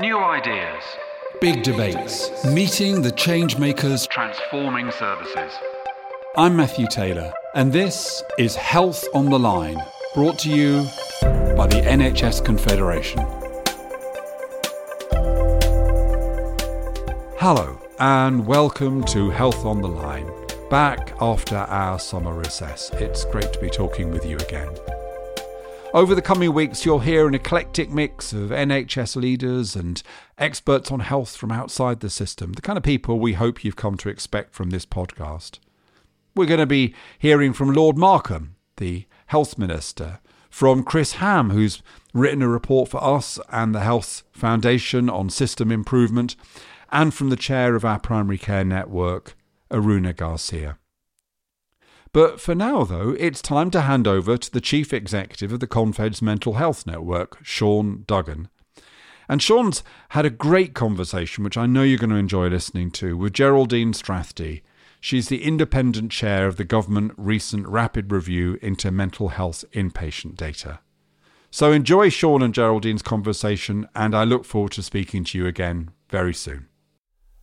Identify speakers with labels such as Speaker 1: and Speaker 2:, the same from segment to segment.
Speaker 1: New ideas.
Speaker 2: Big debates. Meeting the change makers.
Speaker 1: Transforming services.
Speaker 2: I'm Matthew Taylor, and this is Health on the Line, brought to you by the NHS Confederation. Hello, and welcome to Health on the Line. Back after our summer recess. It's great to be talking with you again. Over the coming weeks, you'll hear an eclectic mix of NHS leaders and experts on health from outside the system, the kind of people we hope you've come to expect from this podcast. We're going to be hearing from Lord Markham, the Health Minister, from Chris Ham, who's written a report for us and the Health Foundation on system improvement, and from the chair of our primary care network, Aruna Garcia. But for now, though, it's time to hand over to the Chief Executive of the Confed's Mental Health Network, Sean Duggan. And Sean's had a great conversation, which I know you're going to enjoy listening to, with Geraldine Strathdee. She's the independent chair of the government recent rapid review into mental health inpatient data. So enjoy Sean and Geraldine's conversation, and I look forward to speaking to you again very soon.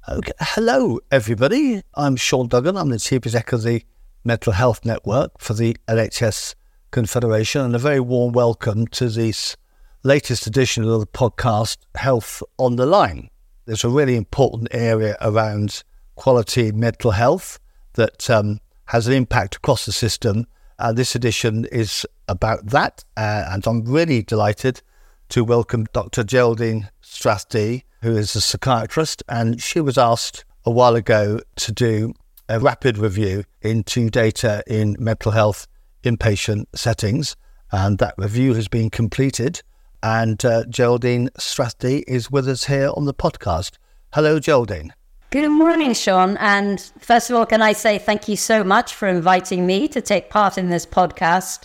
Speaker 3: Okay. Hello, everybody. I'm Sean Duggan. I'm the Chief Executive Mental Health Network for the NHS Confederation, and a very warm welcome to this latest edition of the podcast, Health on the Line. There's a really important area around quality mental health that um, has an impact across the system. And this edition is about that. Uh, and I'm really delighted to welcome Dr. Geraldine Strathdee, who is a psychiatrist. And she was asked a while ago to do a rapid review into data in mental health inpatient settings. And that review has been completed. And uh, Geraldine Strathdee is with us here on the podcast. Hello, Geraldine.
Speaker 4: Good morning, Sean. And first of all, can I say thank you so much for inviting me to take part in this podcast?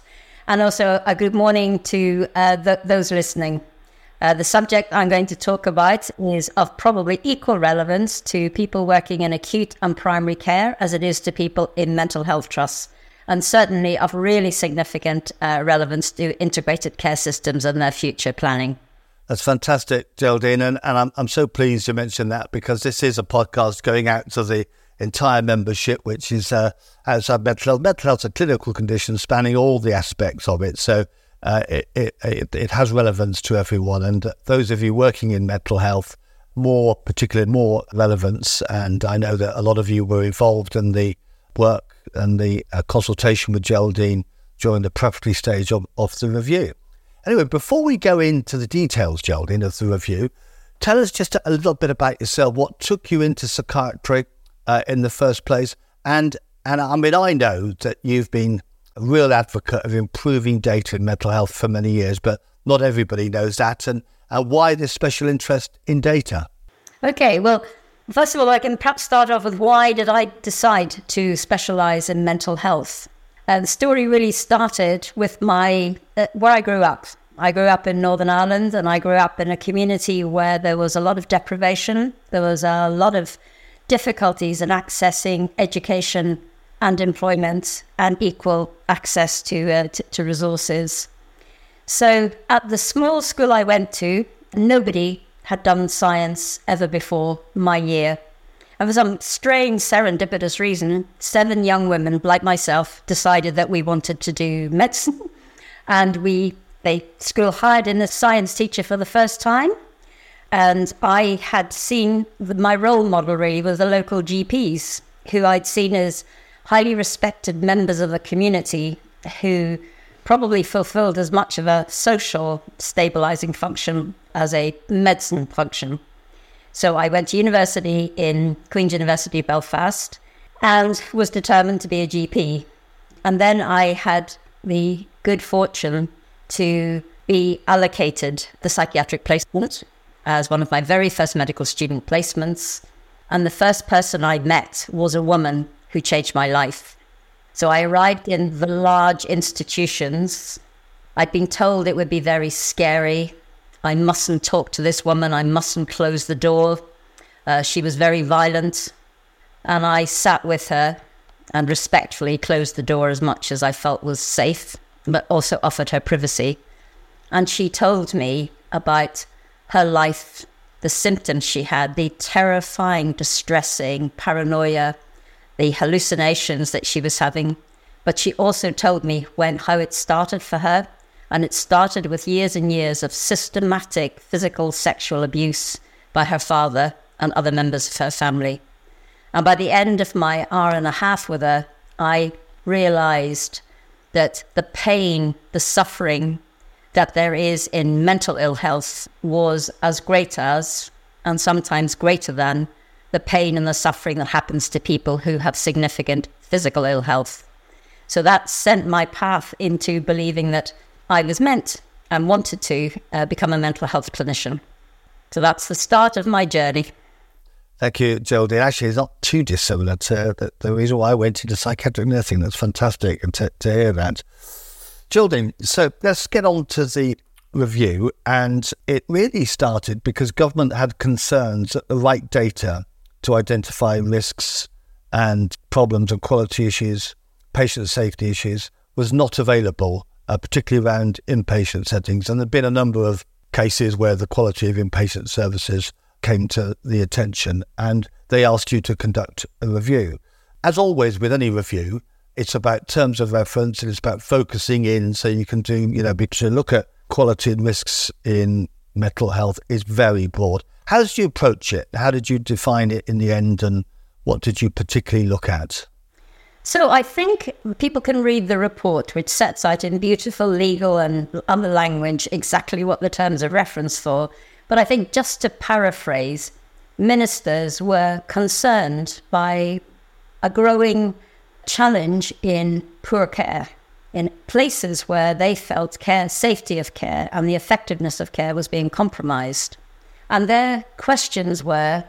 Speaker 4: And also a good morning to uh, th- those listening. Uh, the subject I'm going to talk about is of probably equal relevance to people working in acute and primary care as it is to people in mental health trusts, and certainly of really significant uh, relevance to integrated care systems and their future planning.
Speaker 3: That's fantastic, Geraldine. And, and I'm, I'm so pleased you mentioned that because this is a podcast going out to the entire membership, which is uh, outside mental health. Mental health is a clinical condition spanning all the aspects of it. So uh, it, it, it, has relevance to everyone. And those of you working in mental health, more particularly more relevance. And I know that a lot of you were involved in the work and the uh, consultation with Geraldine during the preparatory stage of, of the review. Anyway, before we go into the details, Geraldine, of the review, tell us just a little bit about yourself. What took you into psychiatry uh, in the first place? And and I mean, I know that you've been a real advocate of improving data in mental health for many years, but not everybody knows that. And, and why this special interest in data?
Speaker 4: Okay, well, first of all, I can perhaps start off with why did I decide to specialize in mental health? Uh, the story really started with my uh, where I grew up. I grew up in Northern Ireland, and I grew up in a community where there was a lot of deprivation. There was a lot of difficulties in accessing education and employment and equal access to, uh, to, to resources. So at the small school I went to, nobody had done science ever before my year. And for some strange serendipitous reason, seven young women like myself decided that we wanted to do medicine. And we, they school hired in a science teacher for the first time. And I had seen the, my role model really was the local GPs, who I'd seen as highly respected members of the community who probably fulfilled as much of a social stabilizing function as a medicine function. So I went to university in Queen's University Belfast and was determined to be a GP. And then I had the good fortune to be allocated the psychiatric placement as one of my very first medical student placements. And the first person I met was a woman who changed my life. So I arrived in the large institutions. I'd been told it would be very scary. I mustn't talk to this woman. I mustn't close the door. Uh, she was very violent. And I sat with her and respectfully closed the door as much as I felt was safe, but also offered her privacy. And she told me about her life the symptoms she had, the terrifying, distressing paranoia, the hallucinations that she was having. But she also told me when how it started for her. And it started with years and years of systematic physical sexual abuse by her father and other members of her family. And by the end of my hour and a half with her, I realized that the pain, the suffering that there is in mental ill health was as great as, and sometimes greater than, the pain and the suffering that happens to people who have significant physical ill health. So that sent my path into believing that I was meant and wanted to uh, become a mental health clinician. So that's the start of my journey.
Speaker 3: Thank you, Geraldine. Actually, it's not too dissimilar to the, the reason why I went into psychiatric nursing. That's fantastic and to, to hear that. Geraldine, so let's get on to the review. And it really started because government had concerns that the right data to identify risks and problems and quality issues, patient safety issues, was not available, uh, particularly around inpatient settings. And there have been a number of cases where the quality of inpatient services came to the attention and they asked you to conduct a review. As always with any review, it's about terms of reference and it's about focusing in so you can do, you know, to look at quality and risks in mental health is very broad. How did you approach it? How did you define it in the end and what did you particularly look at?
Speaker 4: So I think people can read the report, which sets out in beautiful legal and other language exactly what the terms of reference for. But I think just to paraphrase, ministers were concerned by a growing challenge in poor care in places where they felt care, safety of care, and the effectiveness of care was being compromised. And their questions were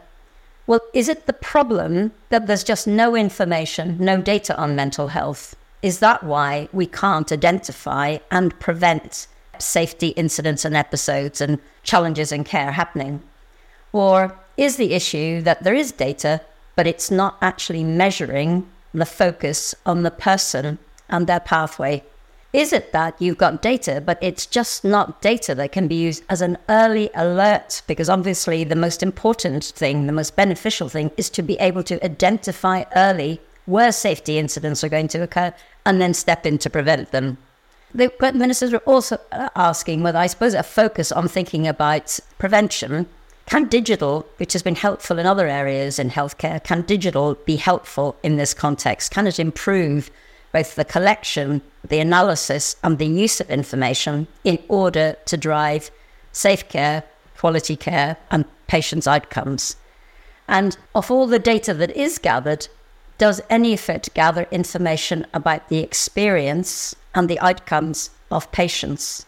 Speaker 4: well, is it the problem that there's just no information, no data on mental health? Is that why we can't identify and prevent safety incidents and episodes and challenges in care happening? Or is the issue that there is data, but it's not actually measuring the focus on the person and their pathway? Is it that you've got data, but it's just not data that can be used as an early alert? Because obviously, the most important thing, the most beneficial thing, is to be able to identify early where safety incidents are going to occur and then step in to prevent them. The ministers were also asking whether, I suppose, a focus on thinking about prevention. Can digital, which has been helpful in other areas in healthcare, can digital be helpful in this context? Can it improve both the collection, the analysis, and the use of information in order to drive safe care, quality care, and patients' outcomes. And of all the data that is gathered, does any of it gather information about the experience and the outcomes of patients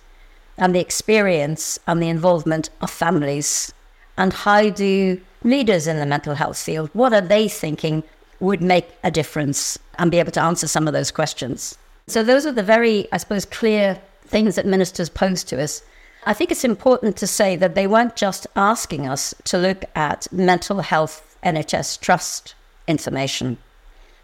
Speaker 4: and the experience and the involvement of families? And how do leaders in the mental health field, what are they thinking would make a difference and be able to answer some of those questions. So, those are the very, I suppose, clear things that ministers posed to us. I think it's important to say that they weren't just asking us to look at mental health NHS trust information.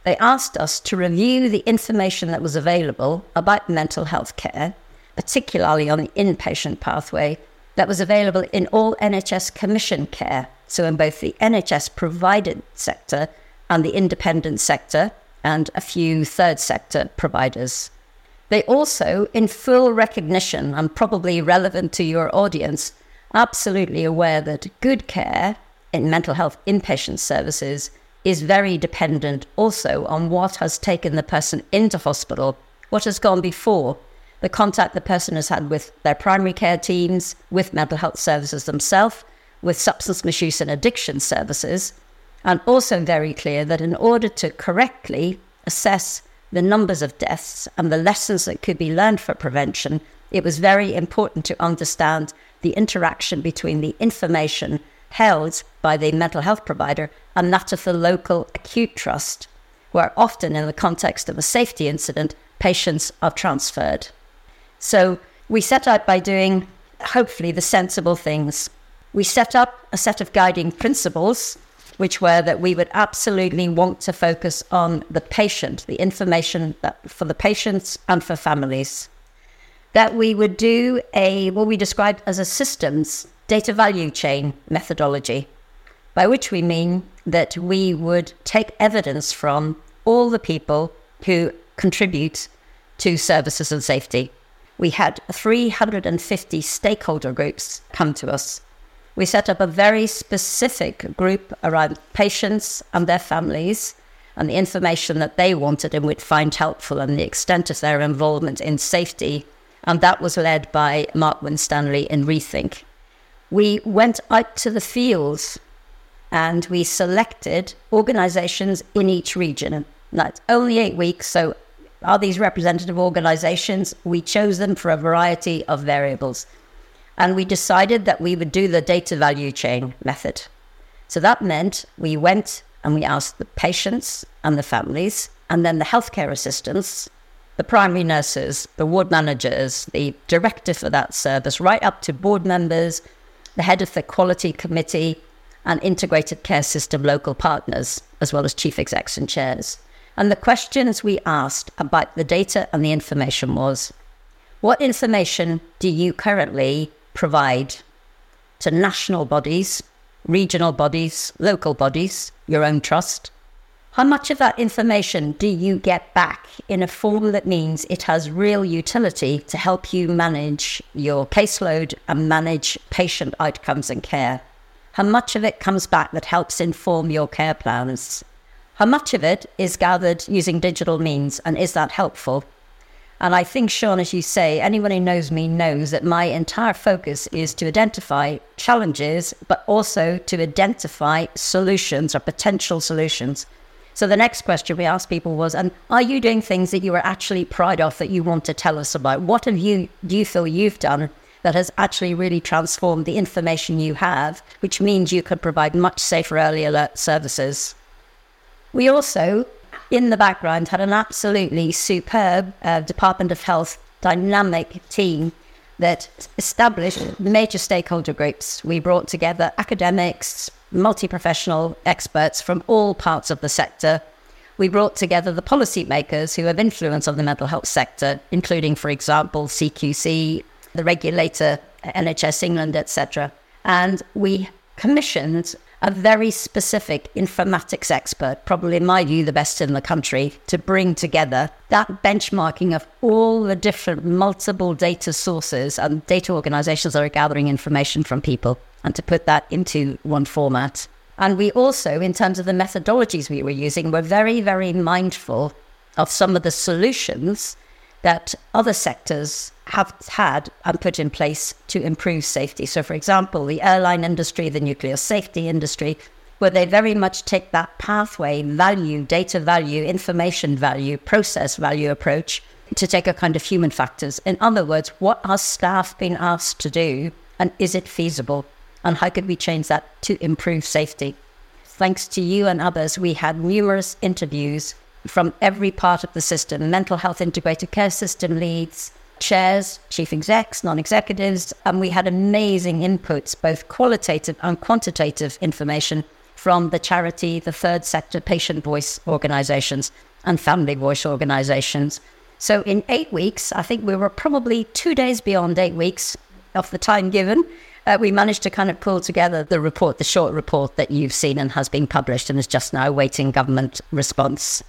Speaker 4: They asked us to review the information that was available about mental health care, particularly on the inpatient pathway, that was available in all NHS commission care, so in both the NHS provided sector and the independent sector and a few third sector providers. They also, in full recognition and probably relevant to your audience, absolutely aware that good care in mental health inpatient services is very dependent also on what has taken the person into hospital, what has gone before, the contact the person has had with their primary care teams, with mental health services themselves, with substance misuse and addiction services, and also very clear that in order to correctly assess the numbers of deaths and the lessons that could be learned for prevention, it was very important to understand the interaction between the information held by the mental health provider and that of the local acute trust, where often in the context of a safety incident, patients are transferred. So we set out by doing hopefully the sensible things. We set up a set of guiding principles which were that we would absolutely want to focus on the patient, the information that, for the patients and for families. That we would do a what we described as a systems data value chain methodology, by which we mean that we would take evidence from all the people who contribute to services and safety. We had 350 stakeholder groups come to us. We set up a very specific group around patients and their families and the information that they wanted and would find helpful and the extent of their involvement in safety. And that was led by Mark Winstanley in Rethink. We went out to the fields and we selected organizations in each region. It's only eight weeks, so are these representative organizations? We chose them for a variety of variables. And we decided that we would do the data value chain method. So that meant we went and we asked the patients and the families, and then the healthcare assistants, the primary nurses, the ward managers, the director for that service, right up to board members, the head of the quality committee, and integrated care system local partners, as well as chief execs and chairs. And the questions we asked about the data and the information was what information do you currently provide to national bodies, regional bodies, local bodies, your own trust? How much of that information do you get back in a form that means it has real utility to help you manage your caseload and manage patient outcomes and care? How much of it comes back that helps inform your care plans? How much of it is gathered using digital means, and is that helpful? And I think, Sean, as you say, anyone who knows me knows that my entire focus is to identify challenges, but also to identify solutions or potential solutions. So the next question we asked people was, and are you doing things that you are actually proud of that you want to tell us about? What have you do you feel you've done that has actually really transformed the information you have, which means you could provide much safer early alert services. We also, in the background, had an absolutely superb uh, Department of Health dynamic team that established major stakeholder groups. We brought together academics, multi professional experts from all parts of the sector. We brought together the policymakers who have influence on the mental health sector, including, for example, CQC, the regulator, NHS England, etc. And we commissioned a very specific informatics expert, probably in my view the best in the country, to bring together that benchmarking of all the different multiple data sources and data organizations that are gathering information from people and to put that into one format. And we also, in terms of the methodologies we were using, were very, very mindful of some of the solutions that other sectors have had and put in place to improve safety. So, for example, the airline industry, the nuclear safety industry, where they very much take that pathway value, data value, information value, process value approach to take a kind of human factors. In other words, what are staff being asked to do and is it feasible? And how could we change that to improve safety? Thanks to you and others, we had numerous interviews from every part of the system mental health integrated care system leads, chairs, chief execs, non executives, and we had amazing inputs, both qualitative and quantitative information from the charity, the third sector patient voice organizations, and family voice organizations. So, in eight weeks, I think we were probably two days beyond eight weeks of the time given. Uh, we managed to kind of pull together the report, the short report that you've seen and has been published and is just now awaiting government response.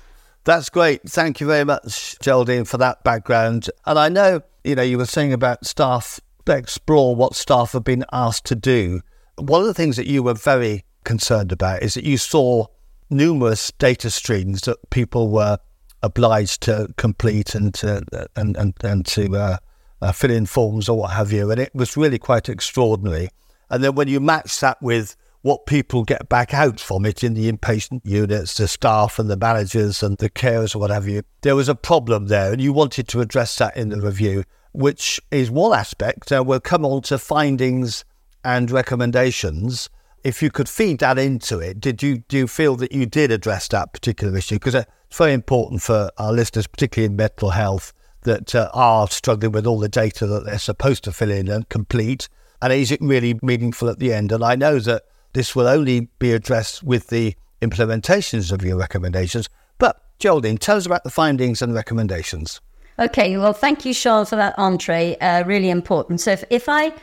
Speaker 3: That's great. Thank you very much, Geraldine, for that background. And I know, you know, you were saying about staff explore what staff have been asked to do. One of the things that you were very concerned about is that you saw numerous data streams that people were obliged to complete and to and and, and to uh, uh, fill in forms or what have you, and it was really quite extraordinary. And then when you match that with what people get back out from it in the inpatient units, the staff and the managers and the carers or what have you. There was a problem there, and you wanted to address that in the review, which is one aspect. Uh, we'll come on to findings and recommendations. If you could feed that into it, did you do you feel that you did address that particular issue? Because it's very important for our listeners, particularly in mental health, that uh, are struggling with all the data that they're supposed to fill in and complete. And is it really meaningful at the end? And I know that this will only be addressed with the implementations of your recommendations. But Geraldine, tell us about the findings and recommendations.
Speaker 4: Okay, well, thank you, Sean, for that entree. Uh, really important. So, if, if I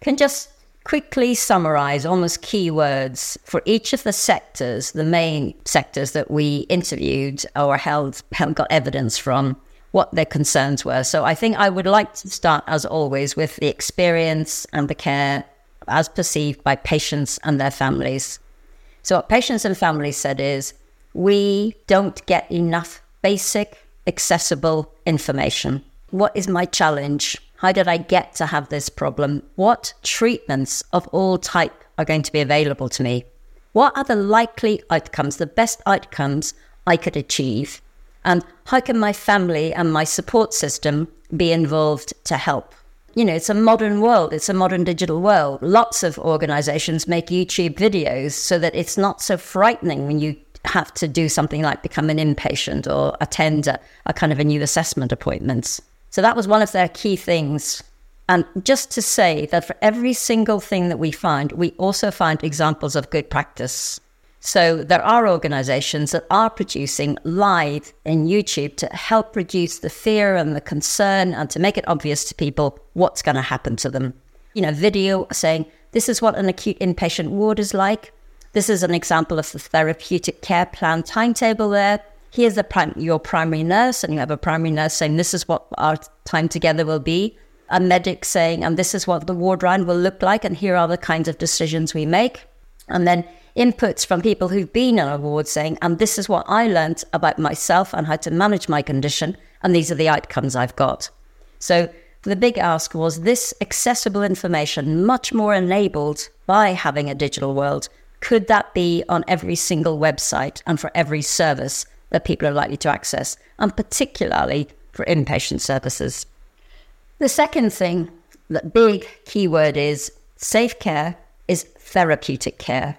Speaker 4: can just quickly summarize almost keywords for each of the sectors, the main sectors that we interviewed or held, held got evidence from, what their concerns were. So I think I would like to start, as always, with the experience and the care as perceived by patients and their families. So what patients and families said is, we don't get enough basic, accessible information. What is my challenge? How did I get to have this problem? What treatments of all type are going to be available to me? What are the likely outcomes, the best outcomes I could achieve? And how can my family and my support system be involved to help? You know, it's a modern world, it's a modern digital world. Lots of organizations make YouTube videos so that it's not so frightening when you have to do something like become an inpatient or attend a, a kind of a new assessment appointment. So that was one of their key things. And just to say that for every single thing that we find, we also find examples of good practice. So there are organizations that are producing live in YouTube to help reduce the fear and the concern and to make it obvious to people what's going to happen to them. You know, video saying, this is what an acute inpatient ward is like. This is an example of the therapeutic care plan timetable there here's the prim- your primary nurse, and you have a primary nurse saying, This is what our time together will be. A medic saying, And this is what the ward round will look like, and here are the kinds of decisions we make. And then inputs from people who've been on awards saying, And this is what I learned about myself and how to manage my condition, and these are the outcomes I've got. So the big ask was this accessible information, much more enabled by having a digital world. Could that be on every single website and for every service that people are likely to access, and particularly for inpatient services. The second thing, the big keyword is safe care is therapeutic care.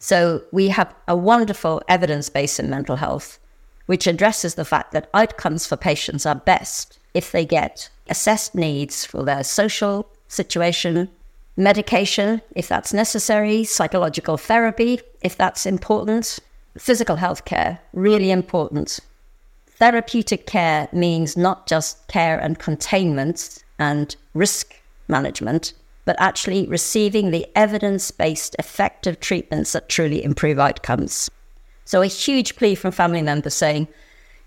Speaker 4: So we have a wonderful evidence base in mental health, which addresses the fact that outcomes for patients are best if they get assessed needs for their social situation, medication, if that's necessary, psychological therapy, if that's important, physical health care, really important. Therapeutic care means not just care and containment and risk management, but actually receiving the evidence based effective treatments that truly improve outcomes. So, a huge plea from family members saying,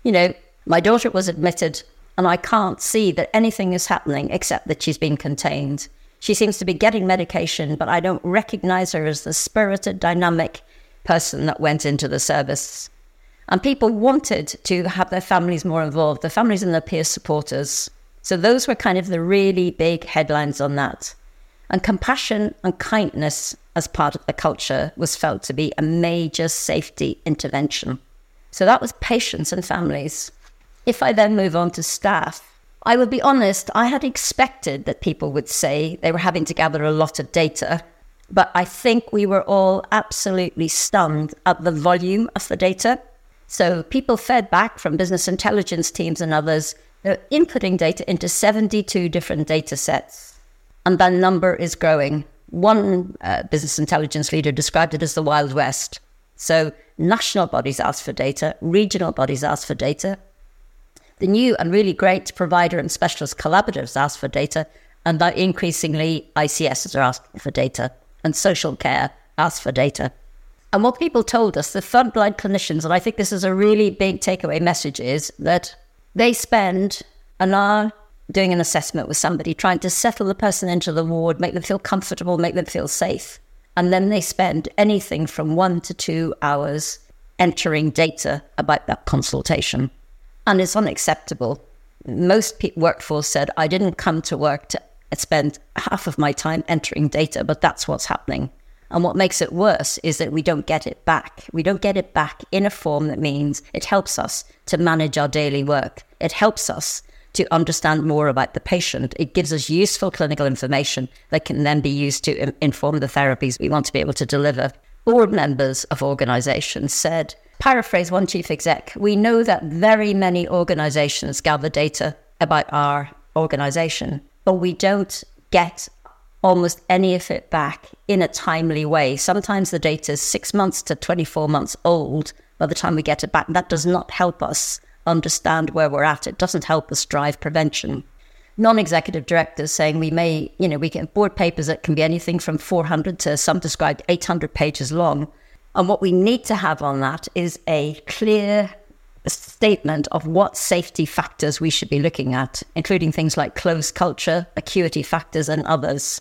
Speaker 4: you know, my daughter was admitted and I can't see that anything is happening except that she's been contained. She seems to be getting medication, but I don't recognize her as the spirited, dynamic, person that went into the service. And people wanted to have their families more involved, the families and their peer supporters. So those were kind of the really big headlines on that. And compassion and kindness as part of the culture was felt to be a major safety intervention. So that was patients and families. If I then move on to staff, I will be honest, I had expected that people would say they were having to gather a lot of data but I think we were all absolutely stunned at the volume of the data. So people fed back from business intelligence teams and others, they're inputting data into 72 different data sets. And that number is growing. One uh, business intelligence leader described it as the Wild West. So national bodies ask for data, regional bodies ask for data. The new and really great provider and specialist collaboratives ask for data, and increasingly ICSs are asking for data and social care asked for data. And what people told us, the frontline clinicians, and I think this is a really big takeaway message, is that they spend an hour doing an assessment with somebody, trying to settle the person into the ward, make them feel comfortable, make them feel safe. And then they spend anything from one to two hours entering data about that consultation. And it's unacceptable. Most pe- workforce said, I didn't come to work to spend half of my time entering data, but that's what's happening. And what makes it worse is that we don't get it back. We don't get it back in a form that means it helps us to manage our daily work. It helps us to understand more about the patient. It gives us useful clinical information that can then be used to inform the therapies we want to be able to deliver. Board members of organizations said, paraphrase one chief exec, we know that very many organizations gather data about our organization but we don't get almost any of it back in a timely way. Sometimes the data is six months to 24 months old by the time we get it back. That does not help us understand where we're at. It doesn't help us drive prevention. non-executive directors saying we may, you know, we get board papers that can be anything from 400 to some described 800 pages long. And what we need to have on that is a clear statement of what safety factors we should be looking at, including things like close culture, acuity factors, and others.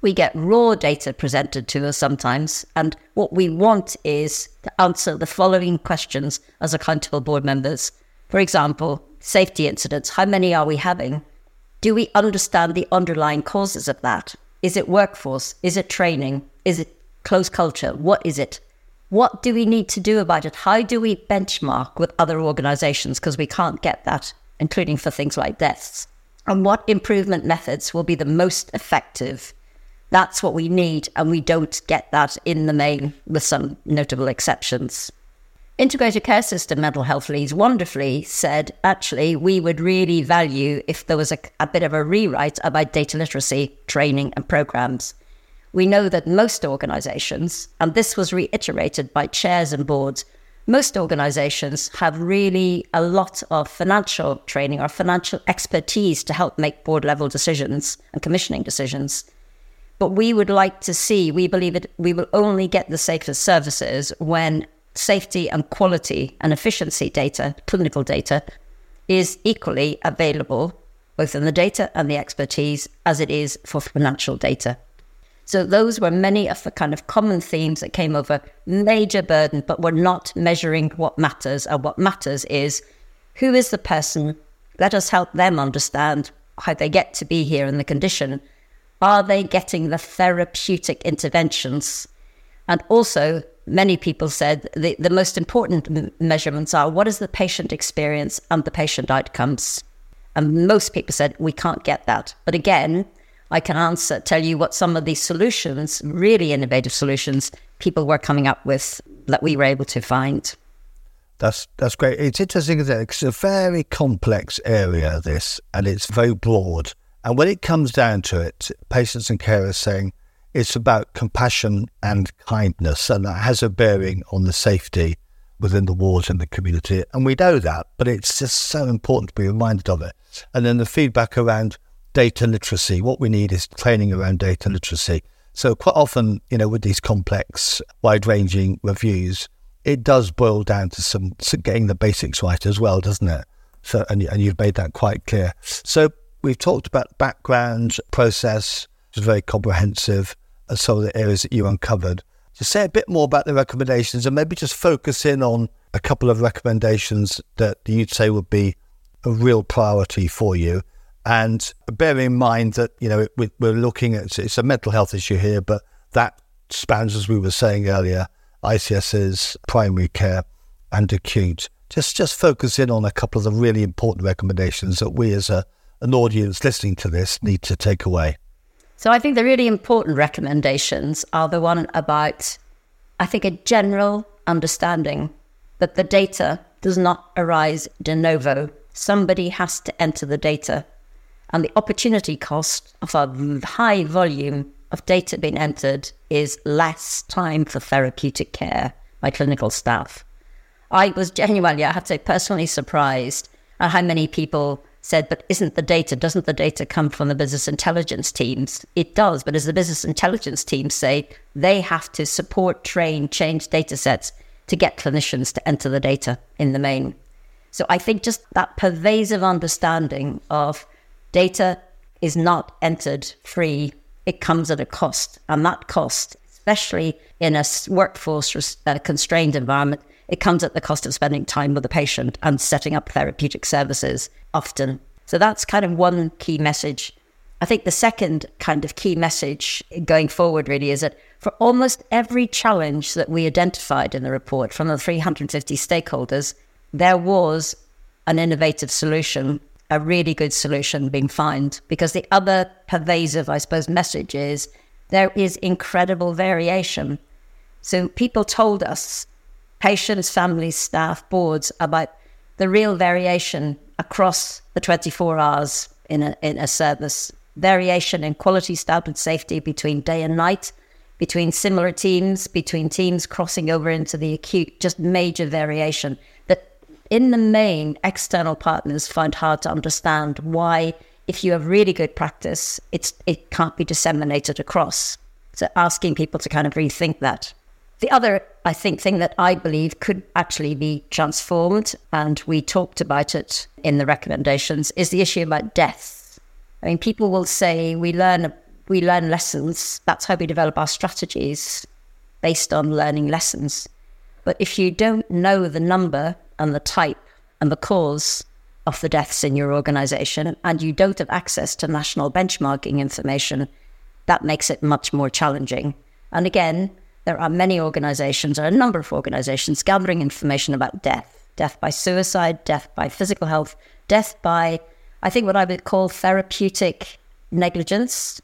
Speaker 4: We get raw data presented to us sometimes, and what we want is to answer the following questions as accountable board members. For example, safety incidents how many are we having? Do we understand the underlying causes of that? Is it workforce? Is it training? Is it close culture? What is it? What do we need to do about it? How do we benchmark with other organizations? Because we can't get that, including for things like deaths. And what improvement methods will be the most effective? That's what we need, and we don't get that in the main, with some notable exceptions. Integrated Care System Mental Health Leads wonderfully said, actually, we would really value if there was a, a bit of a rewrite about data literacy training and programs. We know that most organizations, and this was reiterated by chairs and boards, most organizations have really a lot of financial training or financial expertise to help make board level decisions and commissioning decisions. But we would like to see, we believe it, we will only get the safest services when safety and quality and efficiency data, clinical data, is equally available, both in the data and the expertise, as it is for financial data. So those were many of the kind of common themes that came over major burden, but we're not measuring what matters. And what matters is who is the person? Let us help them understand how they get to be here in the condition. Are they getting the therapeutic interventions? And also, many people said the, the most important m- measurements are what is the patient experience and the patient outcomes. And most people said we can't get that. But again, I can answer, tell you what some of these solutions, really innovative solutions, people were coming up with that we were able to find.
Speaker 3: That's that's great. It's interesting that it's a very complex area, this, and it's very broad. And when it comes down to it, patients and carers saying, it's about compassion and kindness, and that has a bearing on the safety within the wards and the community. And we know that, but it's just so important to be reminded of it. And then the feedback around data literacy. What we need is training around data literacy. So quite often, you know, with these complex, wide-ranging reviews, it does boil down to some getting the basics right as well, doesn't it? So, and, and you've made that quite clear. So we've talked about background process, was very comprehensive, as some of the areas that you uncovered. Just say a bit more about the recommendations and maybe just focus in on a couple of recommendations that you'd say would be a real priority for you. And bear in mind that, you know, we're looking at it's a mental health issue here, but that spans, as we were saying earlier, ICSs, primary care, and acute. Just just focus in on a couple of the really important recommendations that we as a, an audience listening to this need to take away.
Speaker 4: So I think the really important recommendations are the one about, I think, a general understanding that the data does not arise de novo. Somebody has to enter the data. And the opportunity cost of a high volume of data being entered is less time for therapeutic care by clinical staff. I was genuinely, I have to say, personally surprised at how many people said, but isn't the data, doesn't the data come from the business intelligence teams? It does, but as the business intelligence teams say, they have to support, train, change data sets to get clinicians to enter the data in the main. So I think just that pervasive understanding of data is not entered free, it comes at a cost. And that cost, especially in a workforce uh, constrained environment, it comes at the cost of spending time with the patient and setting up therapeutic services often. So that's kind of one key message. I think the second kind of key message going forward really is that for almost every challenge that we identified in the report from the 350 stakeholders, there was an innovative solution, a really good solution being found. Because the other pervasive, I suppose, message is there is incredible variation. So people told us, patients, families, staff, boards, about the real variation across the 24 hours in a, in a service. Variation in quality, standard, safety between day and night, between similar teams, between teams crossing over into the acute, just major variation that in the main external partners find hard to understand why if you have really good practice, it's it can't be disseminated across. So asking people to kind of rethink that. The other, I think, thing that I believe could actually be transformed, and we talked about it in the recommendations, is the issue about death. I mean, people will say we learn we learn lessons. That's how we develop our strategies based on learning lessons. But if you don't know the number and the type and the cause of the deaths in your organization and you don't have access to national benchmarking information, that makes it much more challenging. And again, there are many organizations, or a number of organizations, gathering information about death death by suicide, death by physical health, death by, I think, what I would call therapeutic negligence.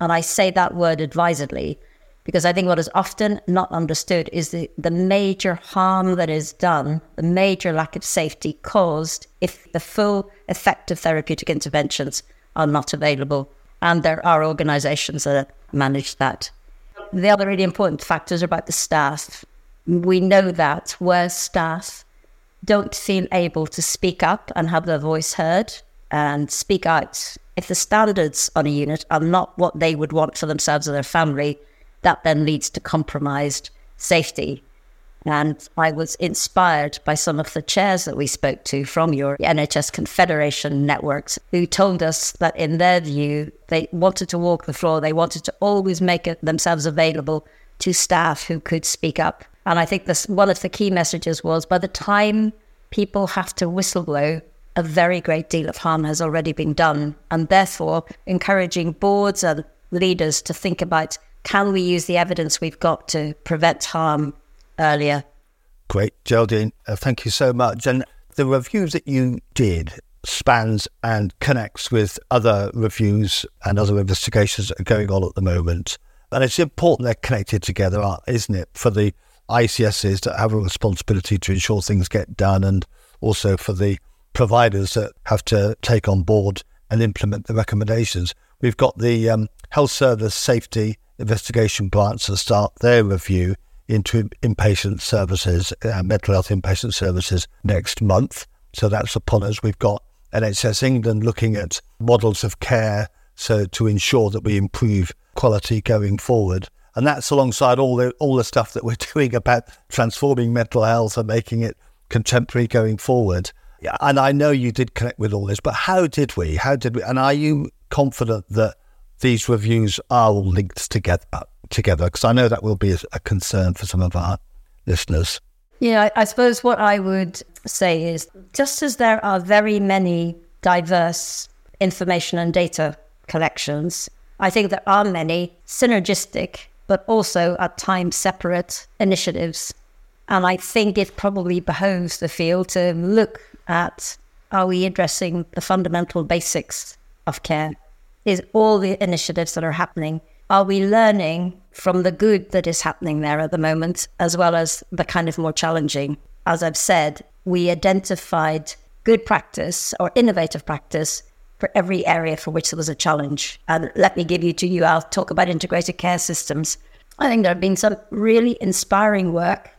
Speaker 4: And I say that word advisedly because I think what is often not understood is the, the major harm that is done, the major lack of safety caused if the full effective therapeutic interventions are not available. And there are organizations that manage that. The other really important factors are about the staff. We know that where staff don't feel able to speak up and have their voice heard and speak out, if the standards on a unit are not what they would want for themselves or their family, that then leads to compromised safety. And I was inspired by some of the chairs that we spoke to from your NHS Confederation networks who told us that, in their view, they wanted to walk the floor. They wanted to always make themselves available to staff who could speak up. And I think this one of the key messages was by the time people have to whistleblow, a very great deal of harm has already been done. And therefore, encouraging boards and leaders to think about can we use the evidence we've got to prevent harm earlier?
Speaker 3: Great, Geraldine. Uh, thank you so much. And the reviews that you did spans and connects with other reviews and other investigations that are going on at the moment. And it's important they're connected together, isn't it, for the ICSs that have a responsibility to ensure things get done and also for the providers that have to take on board and implement the recommendations. We've got the um, Health Service Safety investigation branch to start their review into inpatient services, uh, mental health inpatient services next month. So that's upon us. We've got NHS England looking at models of care so to ensure that we improve quality going forward. And that's alongside all the all the stuff that we're doing about transforming mental health and making it contemporary going forward. Yeah, and I know you did connect with all this, but how did we? How did we? And are you confident that these reviews are all linked together together because I know that will be a, concern for some of our listeners.
Speaker 4: Yeah, I, I suppose what I would say is just as there are very many diverse information and data collections, I think there are many synergistic but also at times separate initiatives. And I think it probably behoves the field to look at are we addressing the fundamental basics of care? is all the initiatives that are happening. Are we learning from the good that is happening there at the moment, as well as the kind of more challenging? As I've said, we identified good practice or innovative practice for every area for which there was a challenge. And let me give you to you, I'll talk about integrated care systems. I think there have been some really inspiring work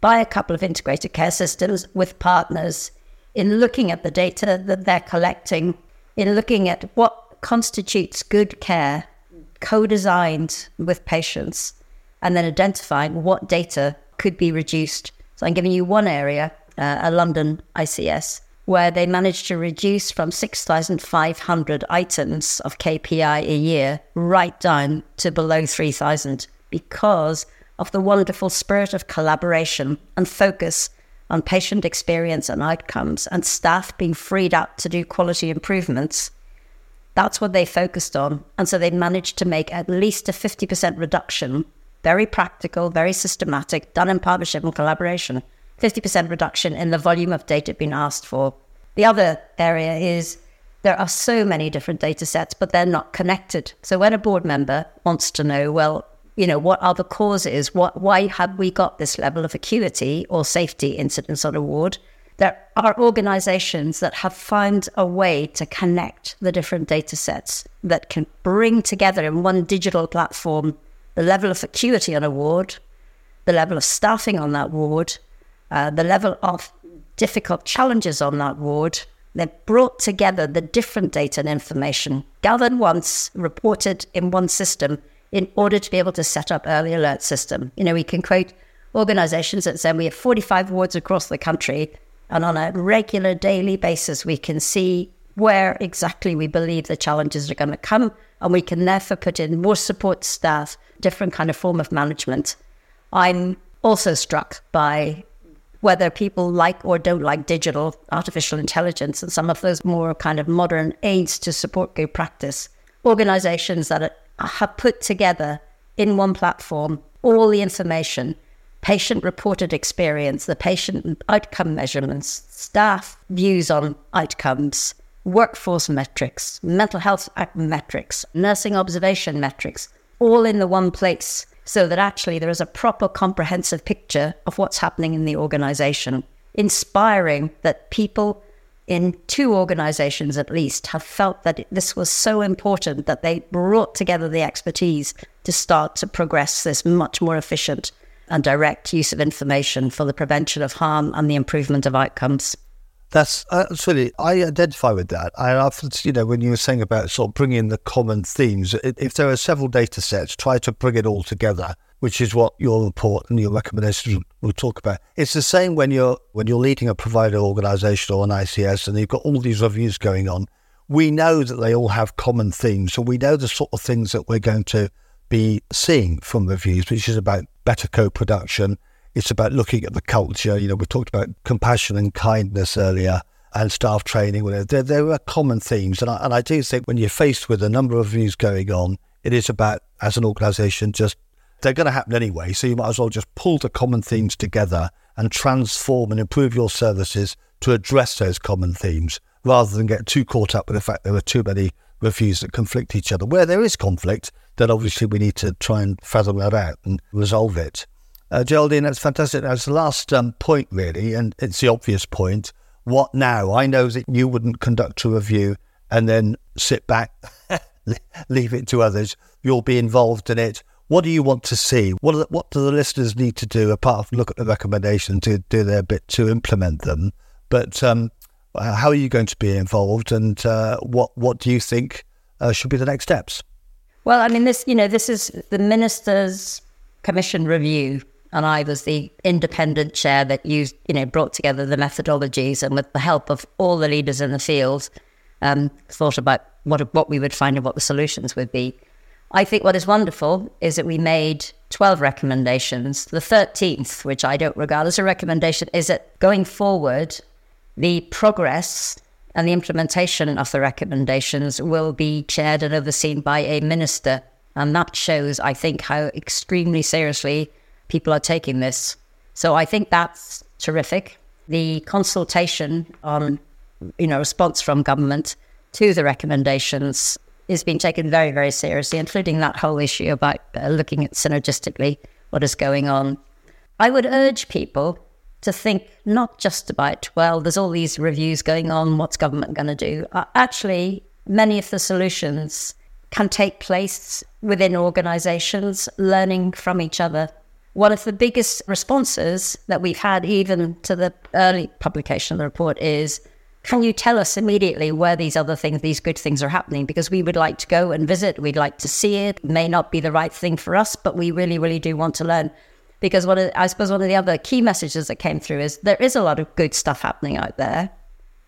Speaker 4: by a couple of integrated care systems with partners in looking at the data that they're collecting, in looking at what constitutes good care, co designed with patients, and then identifying what data could be reduced. So I'm giving you one area, uh, a London ICS, where they managed to reduce from 6,500 items of KPI a year right down to below 3,000 because of the wonderful spirit of collaboration and focus on patient experience and outcomes and staff being freed up to do quality improvements that's what they focused on. And so they managed to make at least a 50% reduction, very practical, very systematic, done in partnership and collaboration, 50% reduction in the volume of data being asked for. The other area is there are so many different data sets, but they're not connected. So when a board member wants to know, well, you know, what are the causes? What, why have we got this level of acuity or safety incidents on a ward? There are organizations that have found a way to connect the different data sets that can bring together in one digital platform the level of acuity on a ward, the level of staffing on that ward, uh, the level of difficult challenges on that ward, They've brought together the different data and information, gathered once, reported in one system in order to be able to set up early alert system. You know, we can quote organizations that say we have 45 wards across the country, and on a regular daily basis, we can see where exactly we believe the challenges are going to come, and we can therefore put in more support staff, different kind of form of management. I'm also struck by whether people like or don't like digital artificial intelligence and some of those more kind of modern aids to support good practice. Organizations that have put together in one platform all the information, patient reported experience, the patient outcome measurements, staff views on outcomes, workforce metrics, mental health metrics, nursing observation metrics, all in the one place so that actually there is a proper comprehensive picture of what's happening in the organization, inspiring that people in two organizations at least have felt that this was so important that they brought together the expertise to start to progress this much more efficient and direct use of information for the prevention of harm and the improvement of outcomes.
Speaker 3: That's uh, absolutely. I identify with that. I often, you know, when you were saying about sort of bringing the common themes, if there are several data sets, try to bring it all together, which is what your report and your recommendations will talk about. It's the same when you're when you're leading a provider organisation or an ICS, and you've got all these reviews going on. We know that they all have common themes, so we know the sort of things that we're going to be seeing from reviews, which is about better co-production it's about looking at the culture. You know, we talked about compassion and kindness earlier and staff training. There, there are common themes. And I, and I do think when you're faced with a number of views going on, it is about, as an organisation, just they're going to happen anyway. So you might as well just pull the common themes together and transform and improve your services to address those common themes rather than get too caught up with the fact there are too many reviews that conflict each other. Where there is conflict, then obviously we need to try and fathom that out and resolve it. Uh, Geraldine, that's fantastic. That's the last um, point, really, and it's the obvious point. What now? I know that you wouldn't conduct a review and then sit back, leave it to others. You'll be involved in it. What do you want to see? What, the, what do the listeners need to do apart from look at the recommendations to do their bit to implement them? But um, uh, how are you going to be involved, and uh, what what do you think uh, should be the next steps?
Speaker 4: Well, I mean, this you know this is the minister's commission review and I was the independent chair that used, you know, brought together the methodologies and with the help of all the leaders in the field, um, thought about what what we would find and what the solutions would be. I think what is wonderful is that we made 12 recommendations. The 13th, which I don't regard as a recommendation, is that going forward, the progress and the implementation of the recommendations will be chaired and overseen by a minister. And that shows, I think, how extremely seriously people are taking this. So I think that's terrific. The consultation on, you know, response from government to the recommendations is being taken very, very seriously, including that whole issue about uh, looking at synergistically what is going on. I would urge people to think not just about, well, there's all these reviews going on, what's government going to do? Uh, actually, many of the solutions can take place within organizations, learning from each other one of the biggest responses that we've had, even to the early publication of the report, is can you tell us immediately where these other things, these good things are happening? Because we would like to go and visit, we'd like to see it. it may not be the right thing for us, but we really, really do want to learn. Because one of, I suppose one of the other key messages that came through is there is a lot of good stuff happening out there.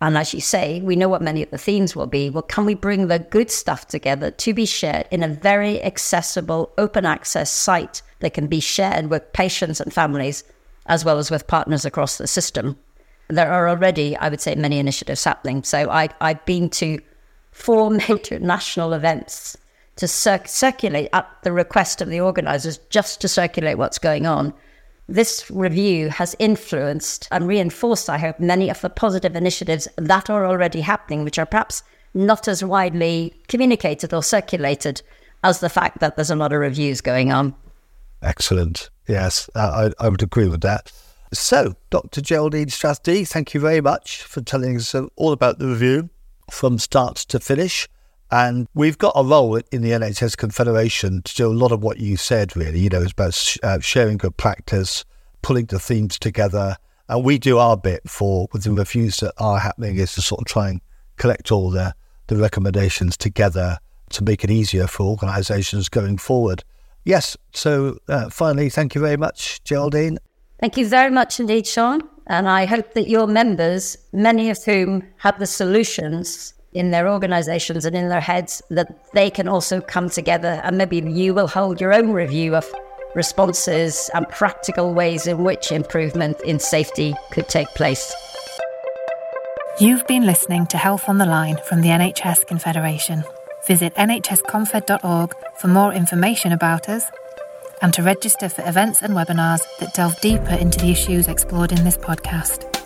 Speaker 4: And as you say, we know what many of the themes will be. Well, can we bring the good stuff together to be shared in a very accessible, open access site that can be shared with patients and families, as well as with partners across the system? There are already, I would say, many initiatives happening. So I, I've been to four major national events to cir- circulate at the request of the organizers, just to circulate what's going on this review has influenced and reinforced, I hope, many of the positive initiatives that are already happening, which are perhaps not as widely communicated or circulated as the fact that there's a lot of reviews going on.
Speaker 3: Excellent. Yes, I, I would agree with that. So, Dr. Geraldine Strathdee, thank you very much for telling us all about the review from start to finish. And we've got a role in the NHS Confederation to do a lot of what you said, really. You know, it's about sh- uh, sharing good practice, pulling the themes together, And we do our bit for with the reviews that are happening is to sort of try and collect all the, the recommendations together to make it easier for organisations going forward. Yes, so uh, finally, thank you very much, Geraldine.
Speaker 4: Thank you very much indeed, Sean. And I hope that your members, many of whom have the solutions in their organizations and in their heads, that they can also come together and maybe you will hold your own review of responses and practical ways in which improvement in safety could take place.
Speaker 5: You've been listening to Health on the Line from the NHS Confederation. Visit nhsconfed.org for more information about us and to register for events and webinars that delve deeper into the issues explored in this podcast.